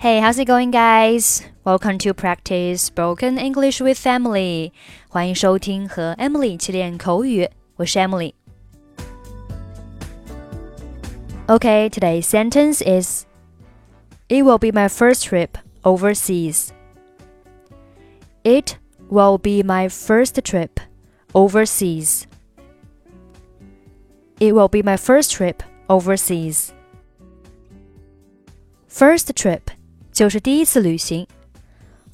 Hey, how's it going, guys? Welcome to practice spoken English with Emily. 欢迎收听和 Emily 一起练口语，我是 Emily。Okay, today's sentence is It will be my first trip overseas. It will be my first trip overseas. It will be my first trip overseas. First trip 就是第一次旅行。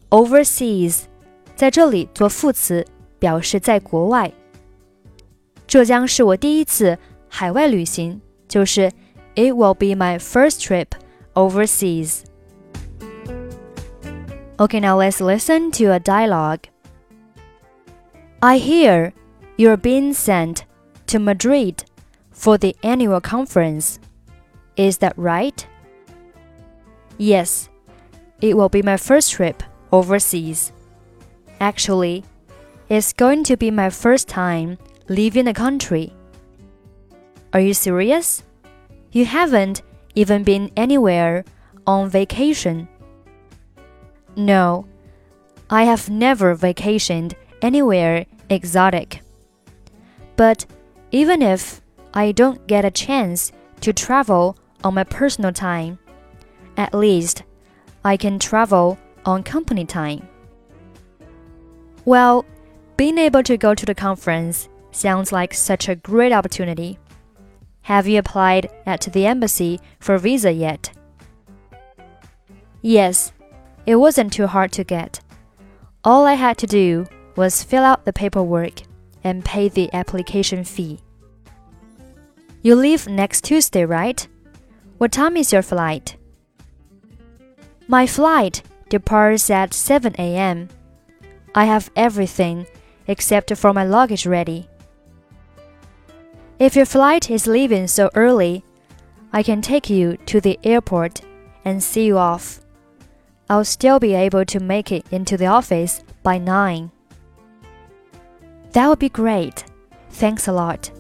Overseas 在这里做副词，表示在国外。这将是我第一次海外旅行，就是 It will be my first trip overseas. Okay, now let's listen to a dialogue. I hear you're being sent to Madrid for the annual conference. Is that right? Yes, it will be my first trip overseas. Actually, it's going to be my first time leaving the country. Are you serious? You haven't even been anywhere on vacation. No, I have never vacationed anywhere exotic. But even if I don't get a chance to travel on my personal time, at least I can travel on company time. Well, being able to go to the conference sounds like such a great opportunity. Have you applied at the embassy for a visa yet? Yes, it wasn't too hard to get. All I had to do was fill out the paperwork and pay the application fee. You leave next Tuesday, right? What time is your flight? My flight departs at 7 a.m. I have everything except for my luggage ready. If your flight is leaving so early, I can take you to the airport and see you off. I'll still be able to make it into the office by 9. That would be great. Thanks a lot.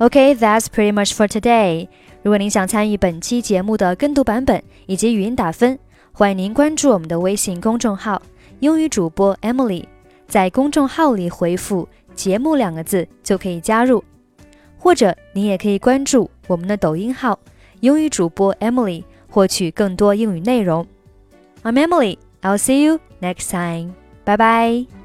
Okay, that's pretty much for today. 如果您想参与本期节目的跟读版本以及语音打分，欢迎您关注我们的微信公众号“英语主播 Emily”。在公众号里回复“节目”两个字就可以加入，或者您也可以关注我们的抖音号“英语主播 Emily”，获取更多英语内容。I'm Emily. I'll see you next time. Bye bye.